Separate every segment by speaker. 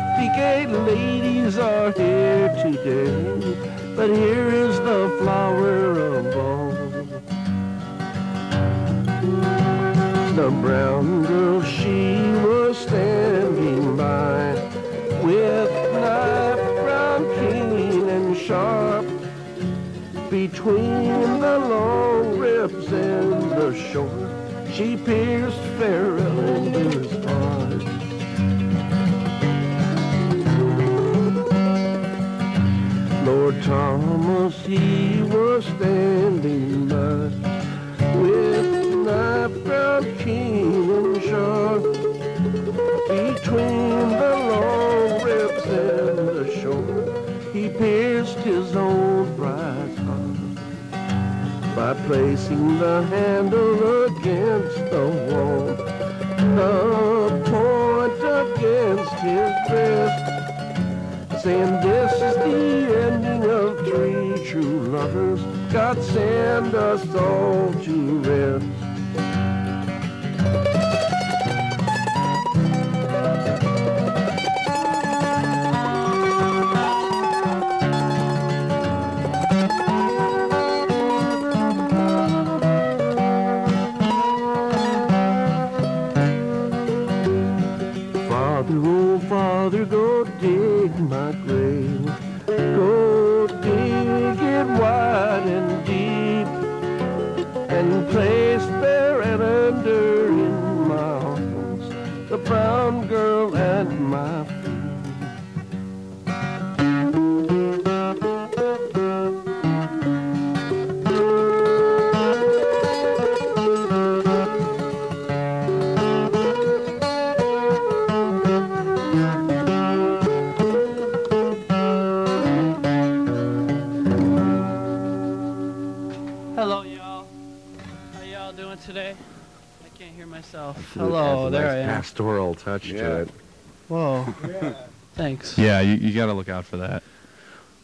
Speaker 1: fifty gay ladies are here today, but here is the flower of all. The brown girl, she was standing by with knife ground keen and sharp between the long ribs and the short. She pierced Farrell Thomas, he was standing by with knife ground keen and sharp between the long ribs and the short. He pierced his own bride's heart by placing the handle against the wall, the point against his breast saying this is the ending of three true lovers. God send us all to rest.
Speaker 2: Pastoral touch to it.
Speaker 3: Whoa. Thanks.
Speaker 4: Yeah, you, you got to look out for that.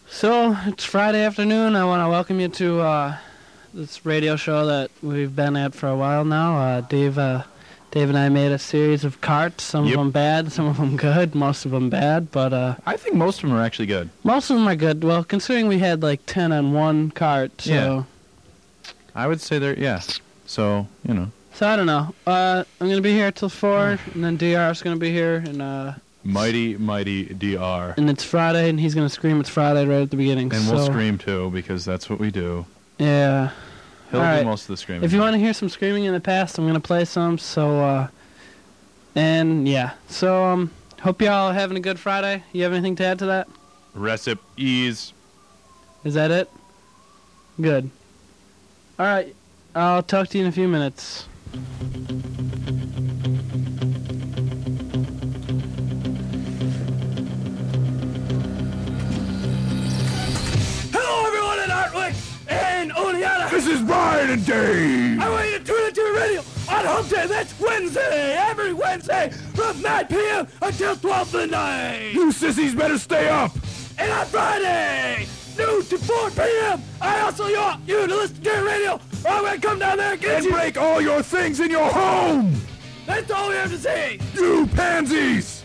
Speaker 3: So it's Friday afternoon. I want to welcome you to uh, this radio show that we've been at for a while now. Uh, Dave, uh, Dave and I made a series of carts. Some
Speaker 4: Yep.
Speaker 3: of them bad, some of them good, most of them bad. But uh,
Speaker 4: I think most of them are actually good.
Speaker 3: most of them are good. Well, considering we had like ten on one cart, so
Speaker 4: Yeah. I would say they're yeah. So you know,
Speaker 3: so I don't know. Uh, I'm gonna be here till four, and then Dr's gonna be here, and uh,
Speaker 4: mighty mighty dr,
Speaker 3: and it's Friday, and he's gonna scream it's Friday right at the beginning.
Speaker 4: and we'll
Speaker 3: so,
Speaker 4: scream too because that's what we do.
Speaker 3: Yeah.
Speaker 4: He'll
Speaker 3: All
Speaker 4: do
Speaker 3: right.
Speaker 4: most of the screaming.
Speaker 3: If you want to hear some screaming in the past, I'm gonna play some. So, uh, and yeah. So, um, hope y'all are having a good Friday. You have anything to add to that?
Speaker 4: recipes.
Speaker 3: Is that it? Good. All right. I'll talk to you in a few minutes.
Speaker 5: Hello, everyone in Hartwick and Oneonta.
Speaker 6: This is Brian and Dave.
Speaker 5: I want you to tune into the radio on Hump Day. That's Wednesday, every Wednesday from 9 p.m. until 12 midnight.
Speaker 6: You sissies better stay up.
Speaker 5: And on Friday, noon to 4 p.m., I also want you to listen to the radio or I'm going to come down there and get
Speaker 6: And
Speaker 5: you.
Speaker 6: break all your things in your home.
Speaker 5: That's all we have to say.
Speaker 6: You pansies.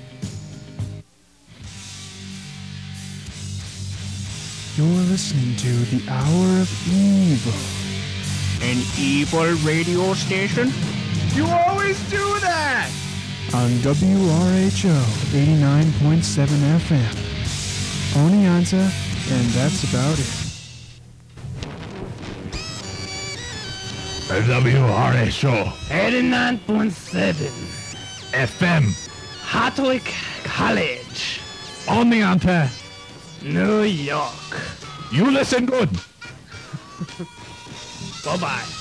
Speaker 7: You're listening to The Hour of Evil.
Speaker 6: An evil radio station? You always do that.
Speaker 7: On WRHO 89.7 FM. Oneonta, and that's about it.
Speaker 6: WRHO
Speaker 5: 89.7
Speaker 6: FM
Speaker 5: Hartwick College,
Speaker 6: Oneonta.
Speaker 5: New York.
Speaker 6: You listen good.
Speaker 5: Bye-bye.
Speaker 6: So.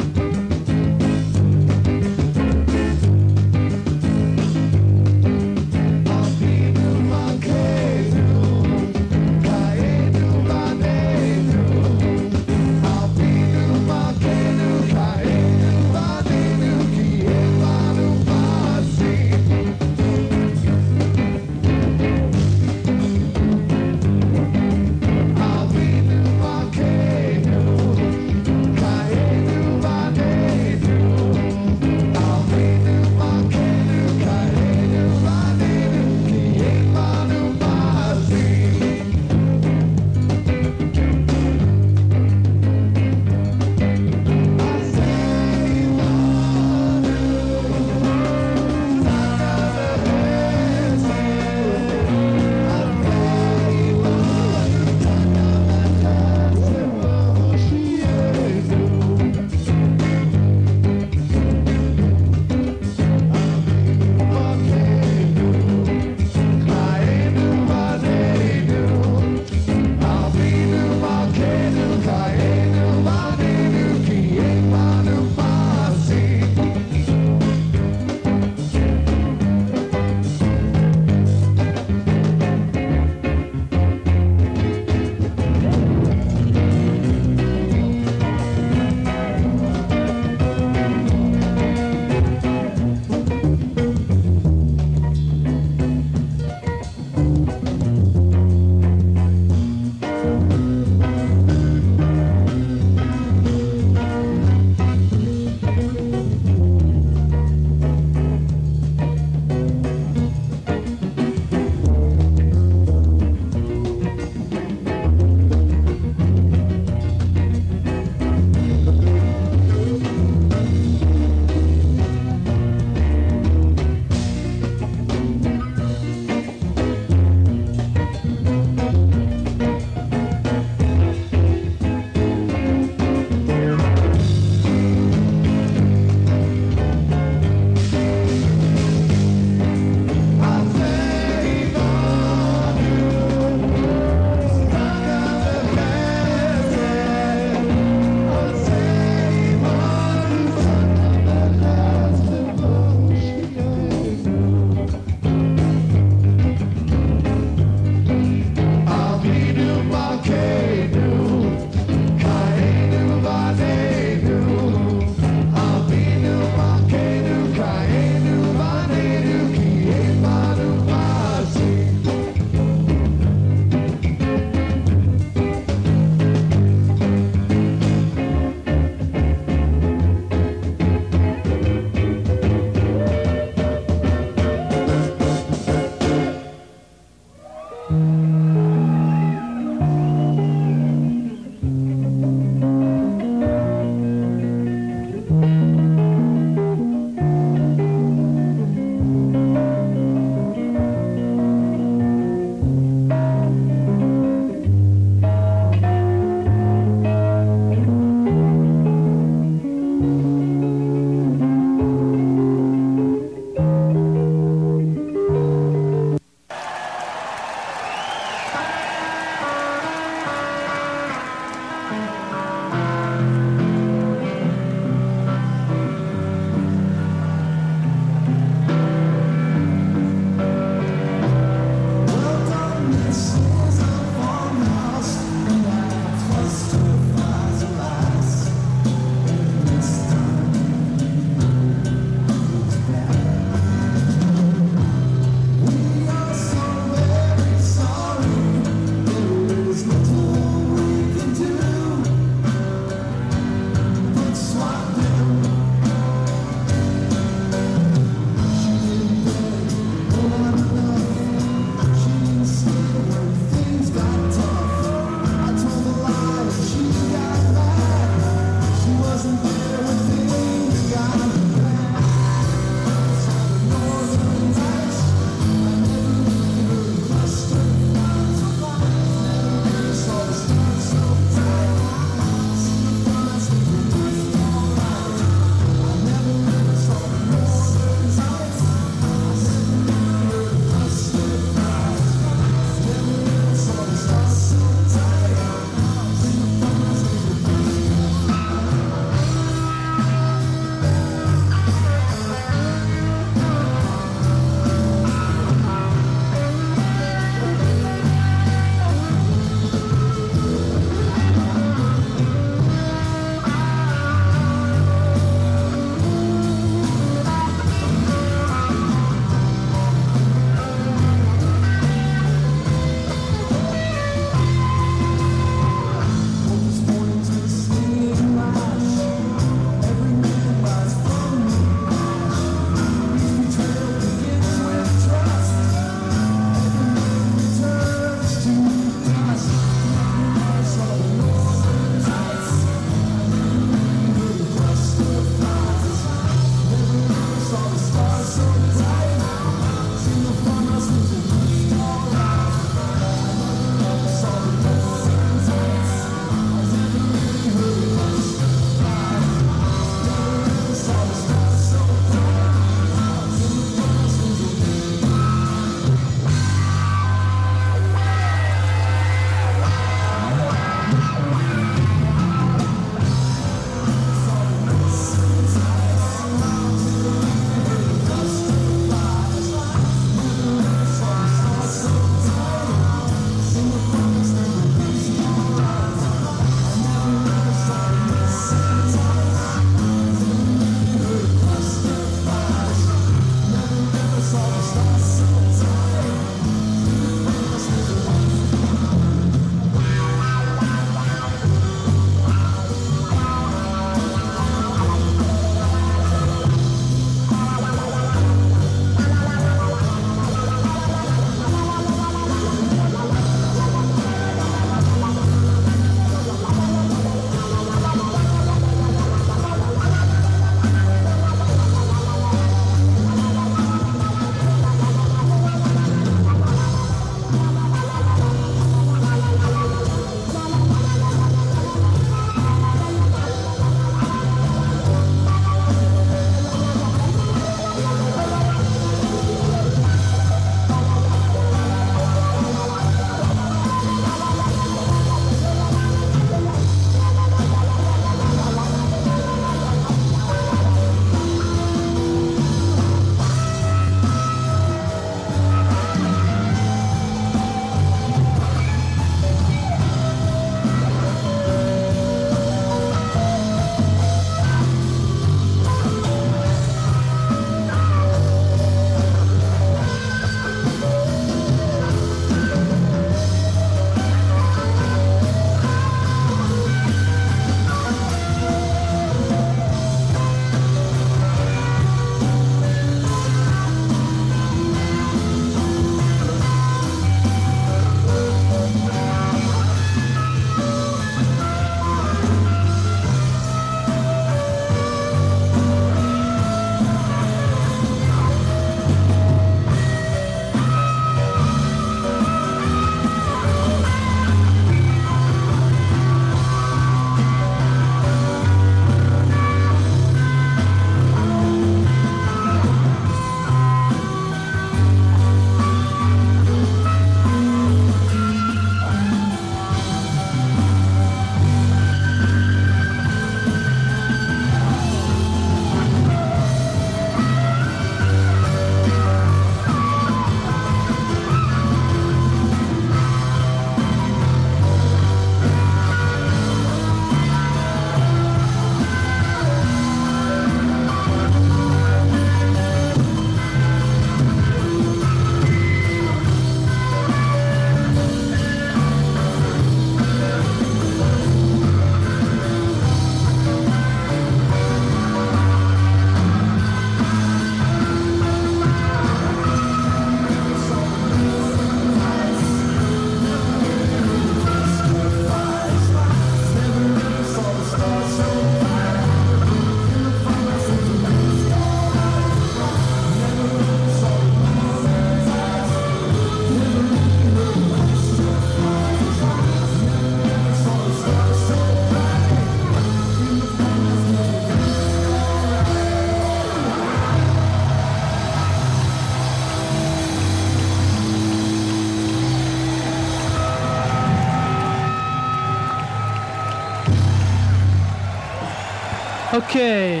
Speaker 3: Okay.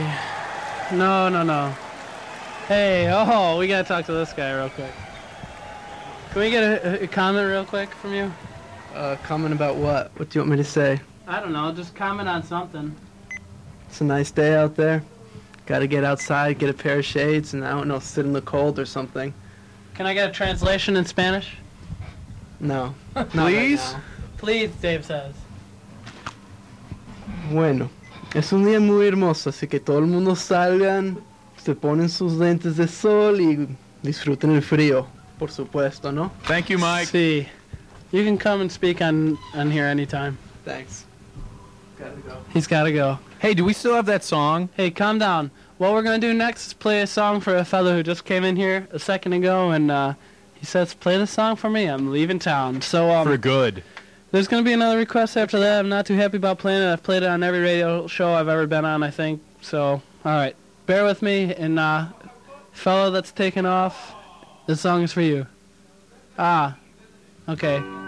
Speaker 3: No, no, no. Hey, oh, we gotta talk to this guy real quick. Can we get a, a comment real quick from you?
Speaker 2: Uh, comment about what? What do you want me to say?
Speaker 3: I don't know, just comment on something.
Speaker 2: It's a nice day out there. Gotta get outside, get a pair of shades, and I don't know, sit in the cold or something.
Speaker 3: Can I get a translation in Spanish?
Speaker 2: No.
Speaker 3: Please?
Speaker 2: right.
Speaker 3: Please, Dave says.
Speaker 2: Bueno, es un día muy hermoso, así que todo el mundo salgan, se ponen sus lentes de sol y disfruten el frío, por supuesto, ¿no?
Speaker 4: Thank you, Mike.
Speaker 3: See, you can come and speak on, on here anytime.
Speaker 2: Thanks. Gotta go.
Speaker 3: He's gotta go.
Speaker 4: Hey, do we still have that song?
Speaker 3: Hey, calm down. What we're gonna do next is play a song for a fellow who just came in here a second ago, and uh, he says, "Play the song for me. I'm leaving town." So um,
Speaker 4: For good.
Speaker 3: There's gonna be another request after that. I'm not too happy about playing it. I've played it on every radio show I've ever been on, I think. So, all right, bear with me. And uh, fellow that's taken off, this song is for you. Ah, okay.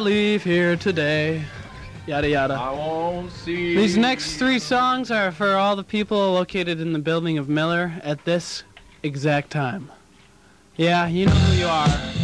Speaker 3: leave here today. Yada yada.
Speaker 6: I won't see.
Speaker 3: These next three songs are for all the people located in the building of Miller at this exact time. Yeah, you know who you are.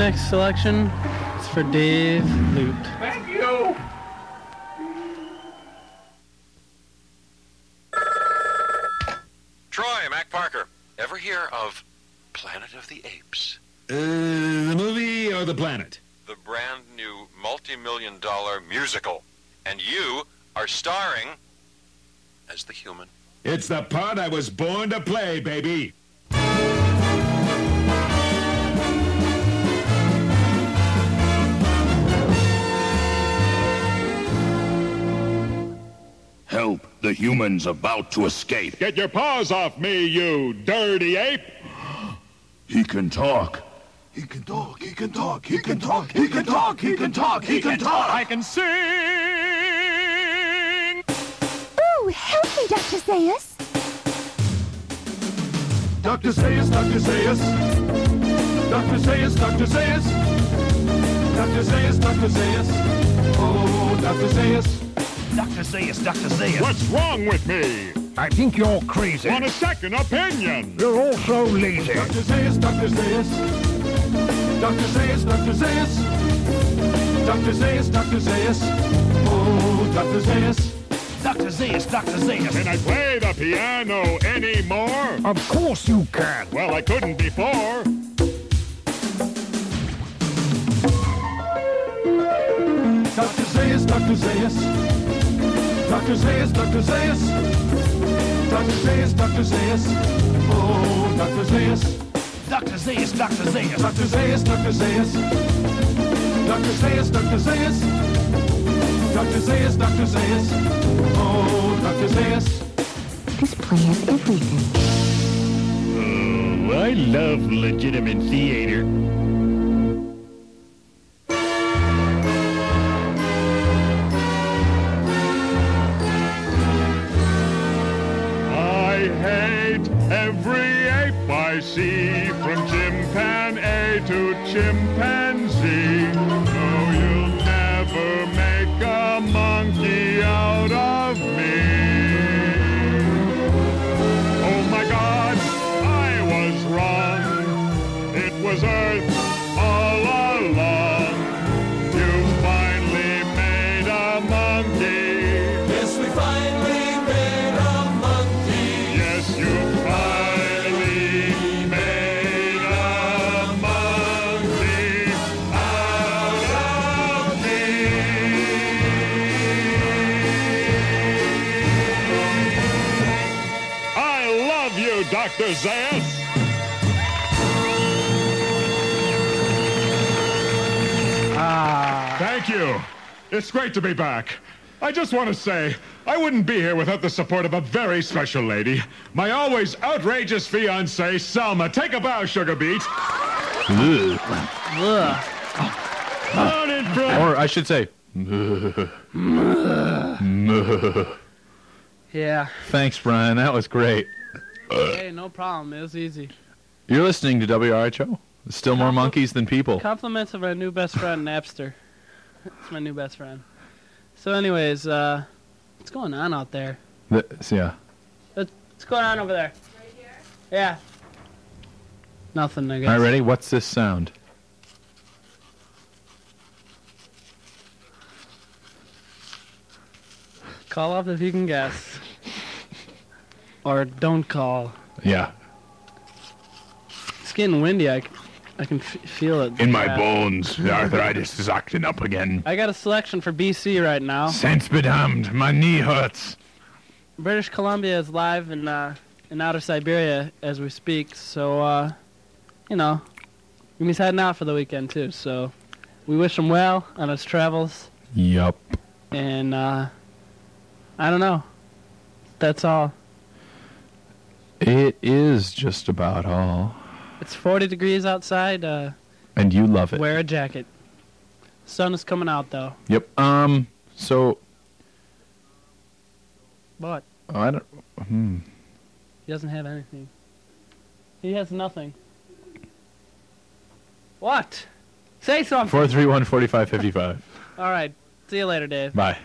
Speaker 5: Next
Speaker 3: selection is for Dave Loot.
Speaker 6: Thank you.
Speaker 8: Troy, Mac Parker. Ever hear of Planet of the Apes?
Speaker 9: Uh, the movie or the planet?
Speaker 8: The brand new multi-million dollar musical. And you are starring as the human.
Speaker 9: It's the part I was born to play, baby.
Speaker 10: Help! The human's about to escape.
Speaker 9: Get your paws off me, you dirty ape!
Speaker 10: He can talk. He can talk. He can talk. He can talk. He can talk. He can talk. He can talk.
Speaker 9: I can sing.
Speaker 11: Ooh, help me, Dr. Zaius.
Speaker 12: Dr. Zaius, Dr. Zaius. Dr. Zaius, Dr. Zaius. Dr. Zaius, Dr. Zaius. Oh, Dr. Zaius.
Speaker 6: Dr. Zaius, Dr. Zaius.
Speaker 9: What's wrong with me?
Speaker 6: I think you're crazy.
Speaker 9: Want a second opinion?
Speaker 6: You're also lazy.
Speaker 12: Dr. Zaius, Dr. Zaius. Dr. Zaius, Dr. Zaius. Dr. Zaius, Dr. Zaius. Oh, Dr. Zaius.
Speaker 6: Dr. Zaius, Dr. Zaius.
Speaker 9: Can I play the piano anymore?
Speaker 6: Of course you can.
Speaker 9: Well, I couldn't before.
Speaker 12: Dr. Zaius, Dr. Zaius. Dr. Zaius, Dr. Zaius. Dr. Zaius, Dr. Zaius. Oh, Dr. Zaius.
Speaker 6: Dr. Zaius, Dr. Zaius.
Speaker 12: Dr. Zaius, Dr. Zaius. Dr. Zaius, Dr. Zaius. Dr. Zaius, Dr. Zaius. Oh, Dr. Zaius.
Speaker 11: This play has everything.
Speaker 9: Oh, I love legitimate theater. I hate every ape I see, from chimpanzee to chimpanzee. It's great to be back. I just want to say, I wouldn't be here without the support of a very special lady. My always outrageous fiancée, Selma. Take a bow, Sugar Beat.
Speaker 3: Ugh.
Speaker 9: Down in front.
Speaker 13: Or I should say,
Speaker 3: Yeah.
Speaker 13: thanks, Brian. That was great.
Speaker 3: Hey, no problem. It was easy.
Speaker 13: You're listening to WRHO. Still more monkeys than people.
Speaker 3: Compliments of our new best friend, Napster. It's my new best friend. So, anyways, uh, what's going on out there?
Speaker 13: This, yeah.
Speaker 3: What's what's going on over there? Yeah. Nothing, I guess.
Speaker 13: All right, ready? What's this sound?
Speaker 3: Call up if you can guess. or don't call.
Speaker 13: Yeah.
Speaker 3: It's getting windy. I, c- I can f- feel it.
Speaker 10: In my
Speaker 3: Yeah.
Speaker 10: bones, the arthritis is acting up again.
Speaker 3: I got a selection for BC right now.
Speaker 10: Sense be damned, my knee hurts.
Speaker 3: British Columbia is live in uh, in outer Siberia as we speak. So, uh, you know, he's heading out for the weekend too. So, we wish him well on his travels.
Speaker 13: Yup.
Speaker 3: And uh, I don't know. That's all.
Speaker 13: It is just about all.
Speaker 3: It's 40 degrees outside. Uh,
Speaker 13: And you love it.
Speaker 3: wear a jacket. Sun is coming out though.
Speaker 13: Yep. Um. So
Speaker 3: What?
Speaker 13: I don't. Hmm.
Speaker 3: He doesn't have anything. He has nothing. What? Say something.
Speaker 13: Four three one forty five fifty five.
Speaker 3: All right. See you later, Dave.
Speaker 13: Bye.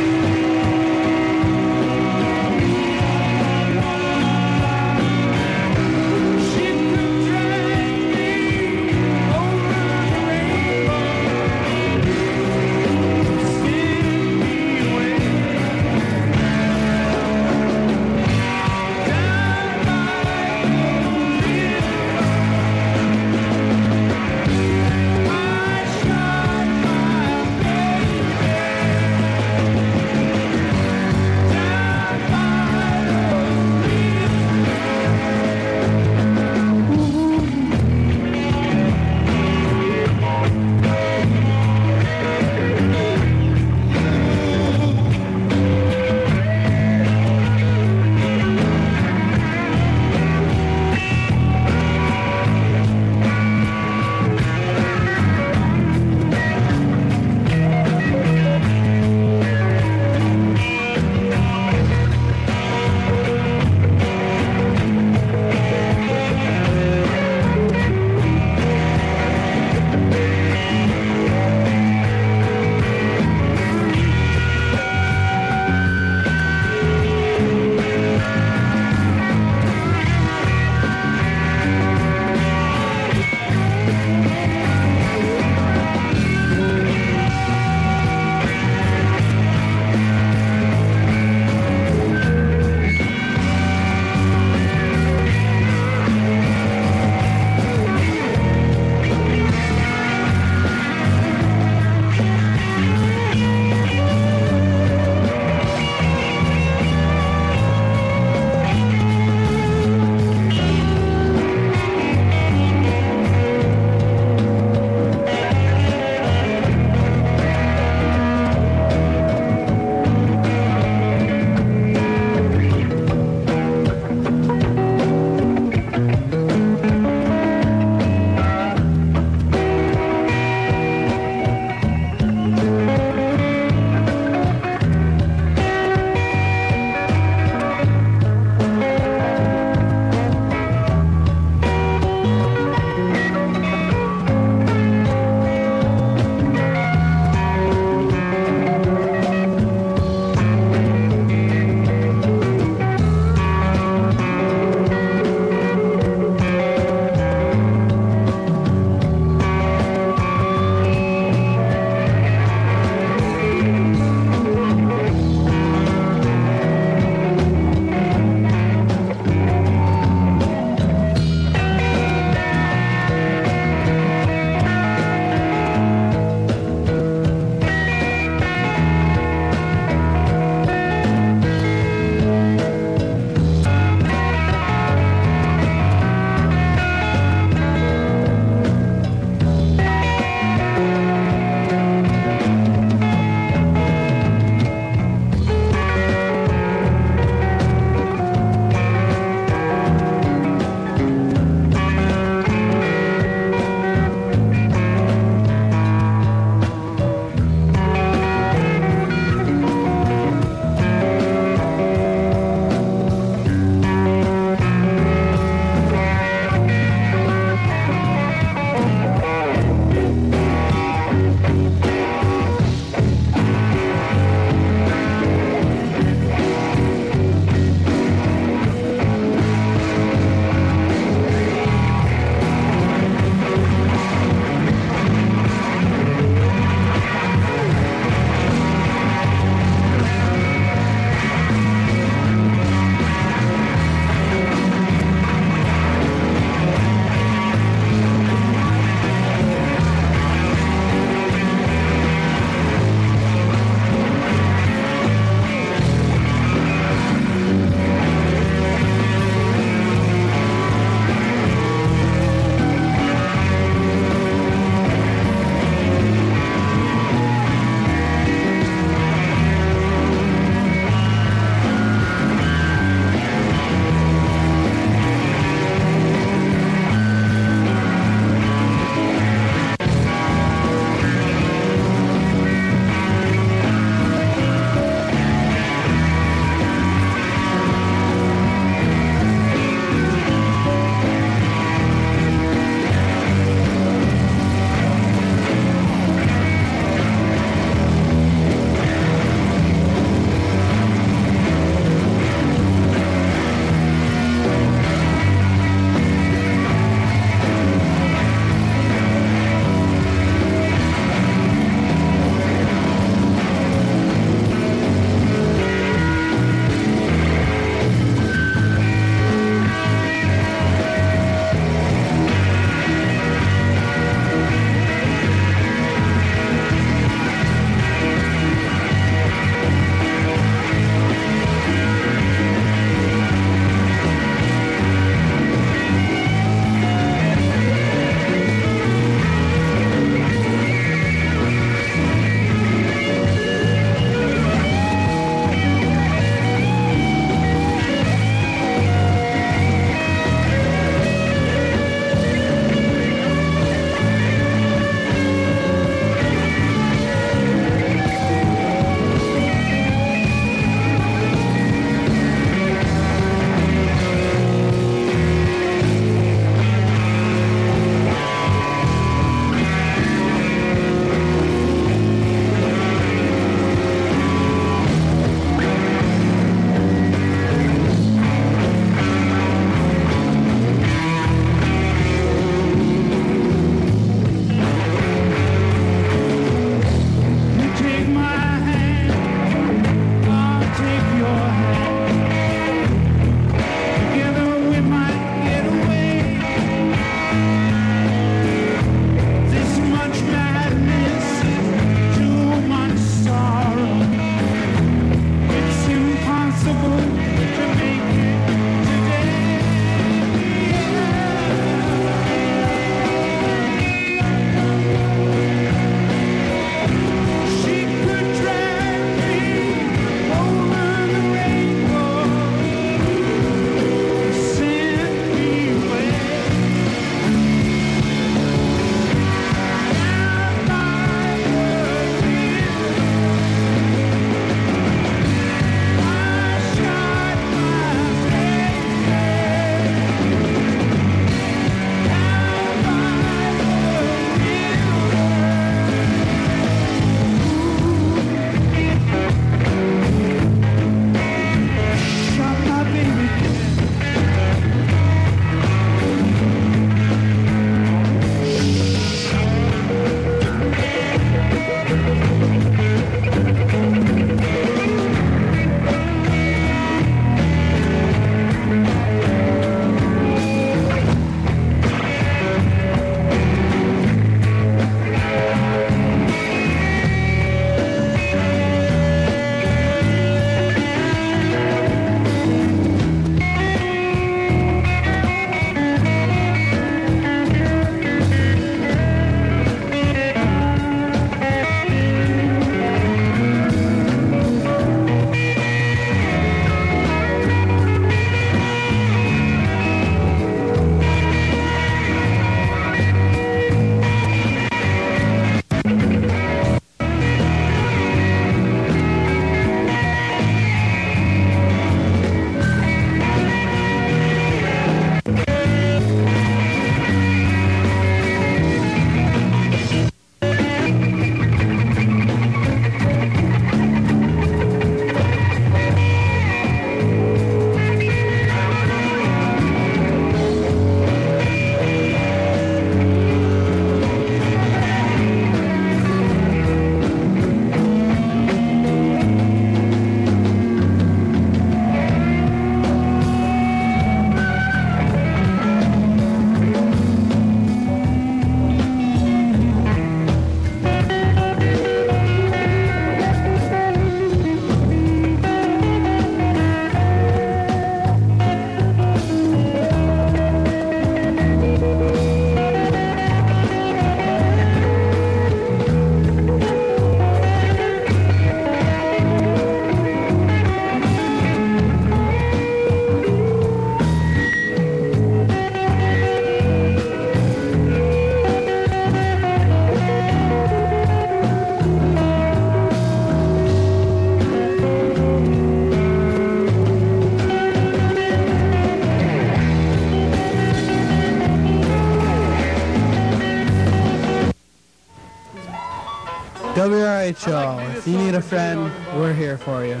Speaker 3: WRHO, if you need a friend, we're here for you.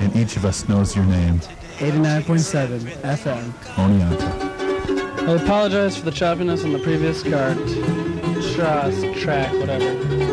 Speaker 13: And each of us knows your name.
Speaker 3: 89.7 FM.
Speaker 13: Oneonta.
Speaker 3: I apologize for the choppiness on the previous cart. Straws, track, whatever.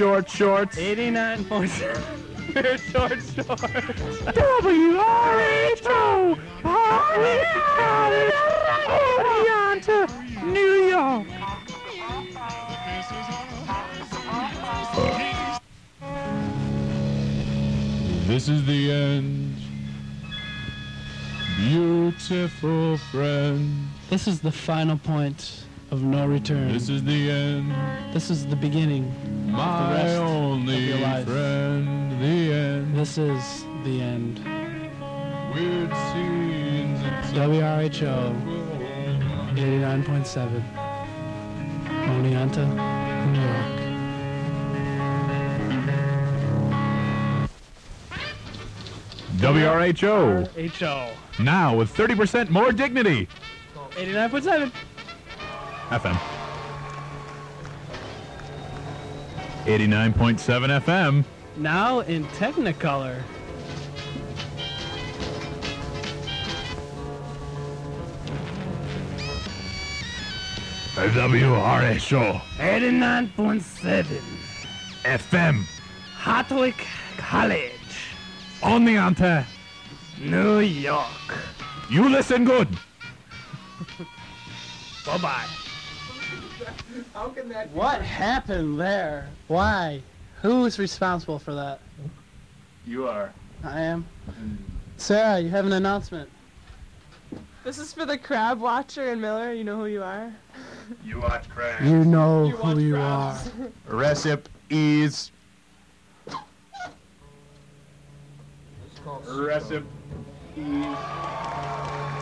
Speaker 4: Short shorts.
Speaker 3: 89 points. We're short shorts.
Speaker 14: W-R-H-O! On to New York!
Speaker 15: This is the end. Beautiful friend.
Speaker 3: This is the final point of no return.
Speaker 15: This is the end.
Speaker 3: This is the beginning of the
Speaker 15: My
Speaker 3: rest of
Speaker 15: only
Speaker 3: your life.
Speaker 15: friend. The end.
Speaker 3: This is the end.
Speaker 15: Weird scenes.
Speaker 3: WRHO 89.7. Oneonta, New York.
Speaker 4: WRHO.
Speaker 3: HO
Speaker 4: Now with 30% more dignity.
Speaker 3: 89.7.
Speaker 4: FM. 89.7 FM.
Speaker 3: Now in Technicolor.
Speaker 4: WRHO.
Speaker 3: 89.7.
Speaker 4: FM.
Speaker 3: Hartwick College, On the
Speaker 4: Oneonta.
Speaker 3: New York.
Speaker 4: You listen good.
Speaker 3: Bye bye. What happened there? Why? Who's responsible for that?
Speaker 4: You are.
Speaker 3: I am. Hmm. Sarah, you have an announcement.
Speaker 16: This is for the crab watcher in Miller. You know who you are.
Speaker 4: You watch crap.
Speaker 3: You know who you are.
Speaker 4: Recip is. Recip is.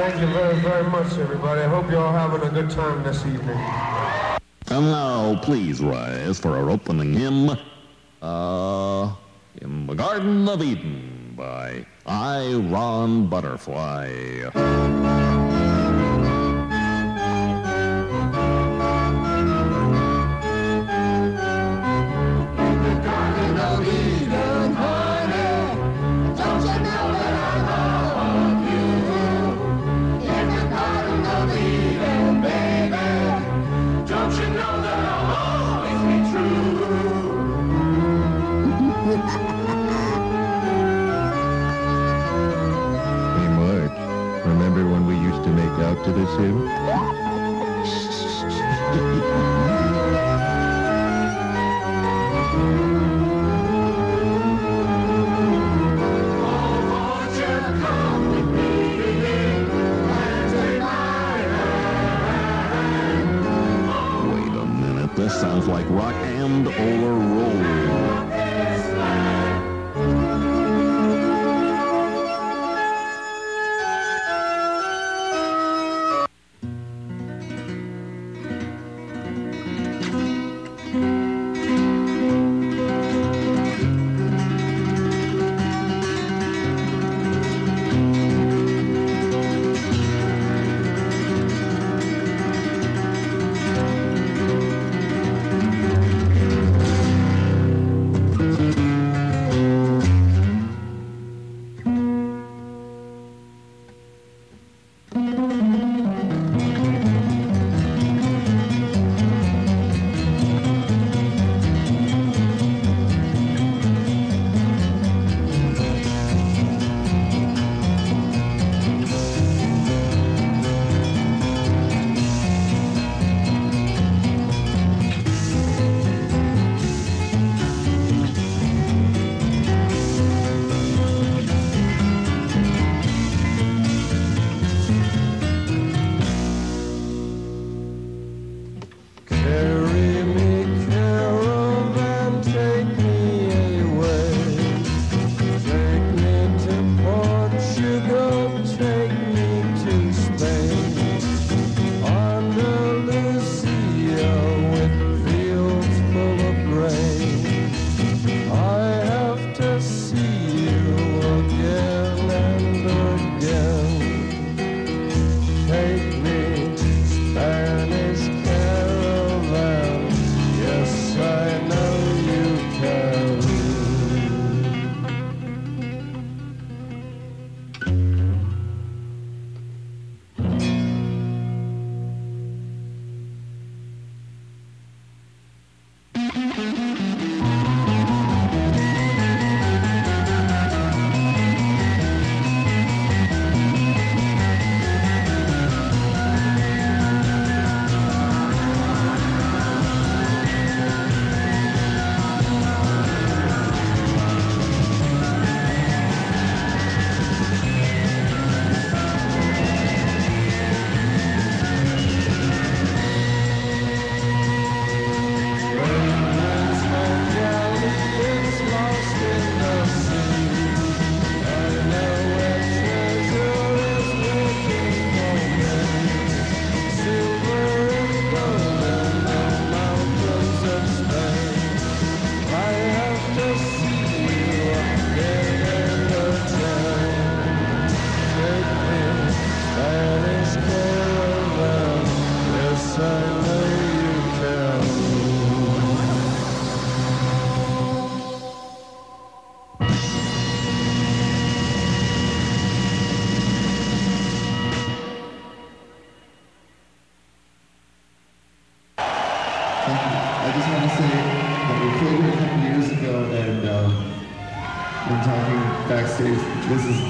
Speaker 4: Thank you very, very much, everybody. I hope you're all having a good time this evening.
Speaker 17: And now, please rise for our opening hymn, uh, In the Garden of Eden by I. Ron Butterfly.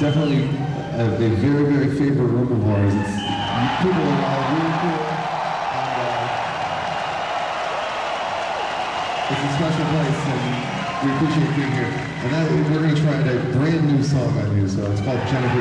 Speaker 18: definitely a, a very, very favorite room of ours. It's, people are really cool. And, uh, it's a special place, and we appreciate being here. And that, we're going to try a brand new song on you, so it's called Jennifer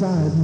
Speaker 14: lives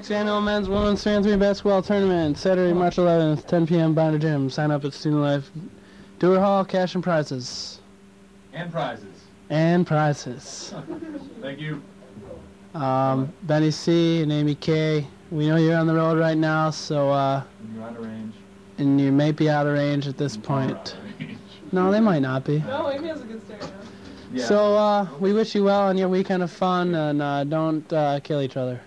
Speaker 3: Hartwick's annual men's women's fantasy basketball tournament, Saturday, March 11th, 10 p.m. Binder Gym. Sign up at Student Life. Dewar Hall, cash and prizes.
Speaker 4: And prizes.
Speaker 3: And prizes.
Speaker 4: Thank you.
Speaker 3: Um, Benny C. and Amy K. We know you're on the road right now, so, uh,
Speaker 4: You're out of range.
Speaker 3: and you may be out of range at this point. No, they might not be.
Speaker 16: No, Amy has a good start now.
Speaker 3: So uh, we wish you well on your weekend of fun, and uh, don't uh, kill each other.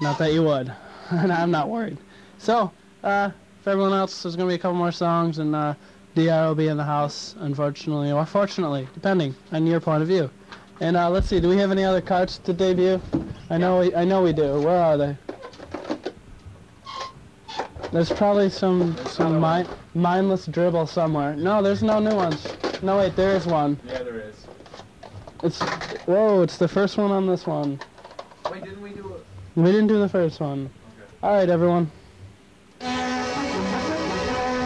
Speaker 3: Not that you would, and I'm not worried. So uh, for everyone else, there's gonna be a couple more songs, and uh, Dr will be in the house, unfortunately or fortunately, depending on your point of view. And uh, let's see, do we have any other cards to debut? I know we, I know we do. Where are they? There's probably some some mi- mindless dribble somewhere. No, there's no new ones. No, wait, there is one.
Speaker 4: Yeah, there is.
Speaker 3: It's whoa! It's the first one on this one.
Speaker 4: Wait, didn't we do?
Speaker 3: We didn't do the first one. All right, everyone.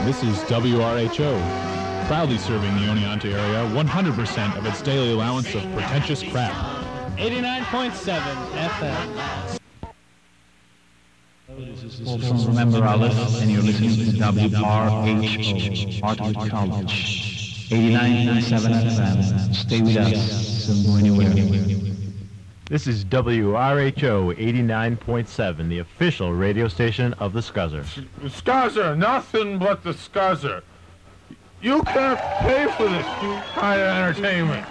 Speaker 13: This is WRHO, proudly serving the Oneonta area 100% of its daily allowance of pretentious crap.
Speaker 3: 89.7 FM.
Speaker 6: Also remember our list, and you're listening to WRHO, Hartwick College. 89.7 FM. Stay with us. Don't go anywhere.
Speaker 19: This is WRHO 89.7, the official radio station of the Scuzzer.
Speaker 15: Scuzzer, nothing but the Scuzzer. You can't pay for this kind of entertainment.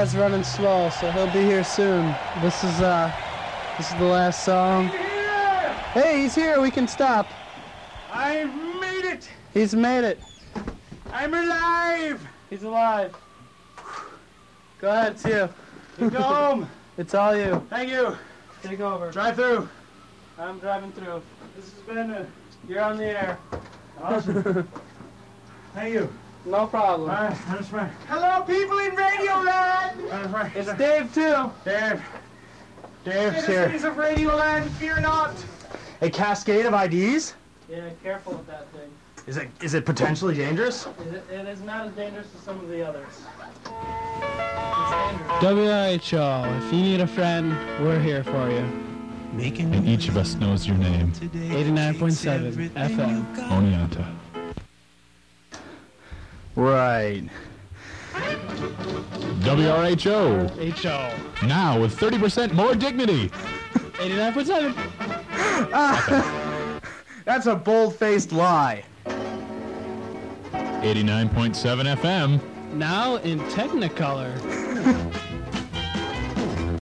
Speaker 3: Is running slow, so he'll be here soon. This is uh, this is the last song. Hey, he's here. We can stop.
Speaker 5: I made it!
Speaker 3: He's made it.
Speaker 5: I'm alive!
Speaker 3: He's alive. Go ahead, it's you.
Speaker 5: Home.
Speaker 3: It's all you.
Speaker 5: Thank you.
Speaker 3: Take over.
Speaker 5: Drive through.
Speaker 3: I'm driving through. This has been a, you're on the air.
Speaker 5: Awesome. Thank you.
Speaker 3: No problem.
Speaker 5: All right, that's right. Hello, people in Radioland! That's right.
Speaker 3: It's Dave too.
Speaker 5: Dave. Dave's
Speaker 3: Citizens
Speaker 5: here. of Radio Land, fear not. A cascade of IDs?
Speaker 3: Yeah, careful with that thing.
Speaker 5: Is it is it potentially dangerous?
Speaker 3: It, it is not as dangerous as some of the others. WHO, if you need a friend, we're here for you.
Speaker 13: And each of us knows your name.
Speaker 3: 89.7 FM.
Speaker 13: Oneonta.
Speaker 5: Right.
Speaker 13: WRHO.
Speaker 3: HO.
Speaker 13: Now with 30% more dignity.
Speaker 3: 89.7.
Speaker 5: That's a bold-faced lie.
Speaker 13: 89.7 FM.
Speaker 3: Now in Technicolor.